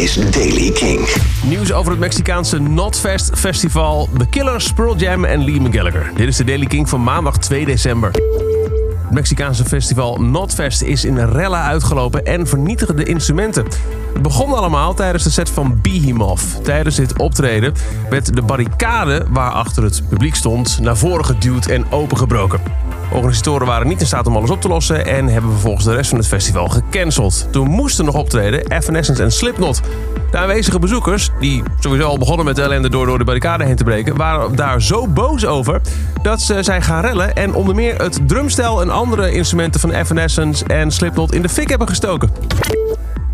is Daily King. Nieuws over het Mexicaanse Notfest Festival, The Killers, Pearl Jam en Liam Gallagher. Dit is de Daily King van maandag 2 december. Het Mexicaanse festival Notfest is in rellen uitgelopen en vernietigde de instrumenten. Het begon allemaal tijdens de set van Behemoth. Tijdens dit optreden werd de barricade waarachter het publiek stond naar voren geduwd en opengebroken. Organisatoren waren niet in staat om alles op te lossen en hebben vervolgens de rest van het festival gecanceld. Toen moesten nog optreden Evanescence en Slipknot. De aanwezige bezoekers, die sowieso al begonnen met de ellende door, door de barricade heen te breken, waren daar zo boos over dat ze zijn gaan rellen en onder meer het drumstel en andere instrumenten van Evanescence en Slipknot in de fik hebben gestoken.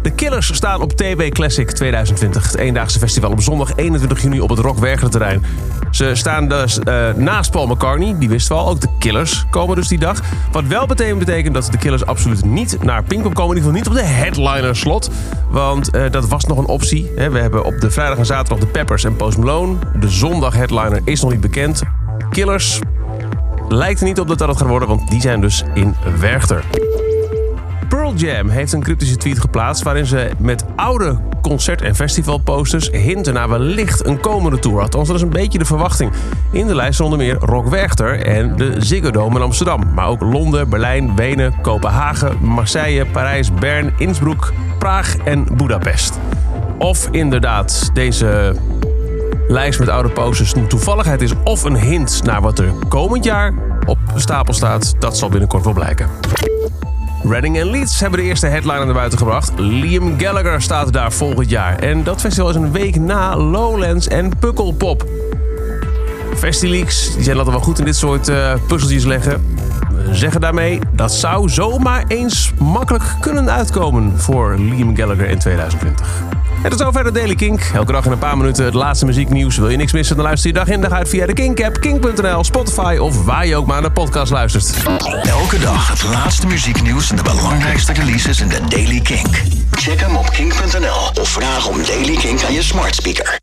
De Killers staan op TB Classic 2020, het eendaagse festival op zondag 21 juni op het Rock terrein. Ze staan dus uh, naast Paul McCartney, die wisten we al. Ook de Killers komen dus die dag. Wat wel betekent, betekent dat de Killers absoluut niet naar Pinkpop komen. In ieder geval niet op de headliner slot. Want uh, dat was nog een optie. We hebben op de vrijdag en zaterdag de Peppers en Post Malone. De zondag headliner is nog niet bekend. Killers lijkt er niet op dat dat het gaat worden, want die zijn dus in Werchter. Pearl Jam heeft een cryptische tweet geplaatst waarin ze met oude concert- en festivalposters hinten naar wellicht een komende tour. Althans, dat is een beetje de verwachting. In de lijst onder meer Rock Werchter en de Ziggo Dome in Amsterdam. Maar ook Londen, Berlijn, Wenen, Kopenhagen, Marseille, Parijs, Bern, Innsbruck, Praag en Budapest. Of inderdaad deze lijst met oude posters een toevalligheid is of een hint naar wat er komend jaar op stapel staat, dat zal binnenkort wel blijken. Reading en Leeds hebben de eerste headliner naar buiten gebracht. Liam Gallagher staat daar volgend jaar. En dat festival is een week na Lowlands en Pukkelpop. Festileaks die zijn altijd wel goed in dit soort uh, puzzeltjes leggen. Zeggen daarmee, dat zou zomaar eens makkelijk kunnen uitkomen voor Liam Gallagher in 2020. En tot zover de Daily Kink. Elke dag in een paar minuten het laatste muzieknieuws. Wil je niks missen, dan luister je dag in dag uit via de Kink-app, kink.nl, Spotify of waar je ook maar naar de podcast luistert. Elke dag het laatste muzieknieuws en de belangrijkste releases in de Daily Kink. Check hem op kink.nl of vraag om Daily Kink aan je smart speaker.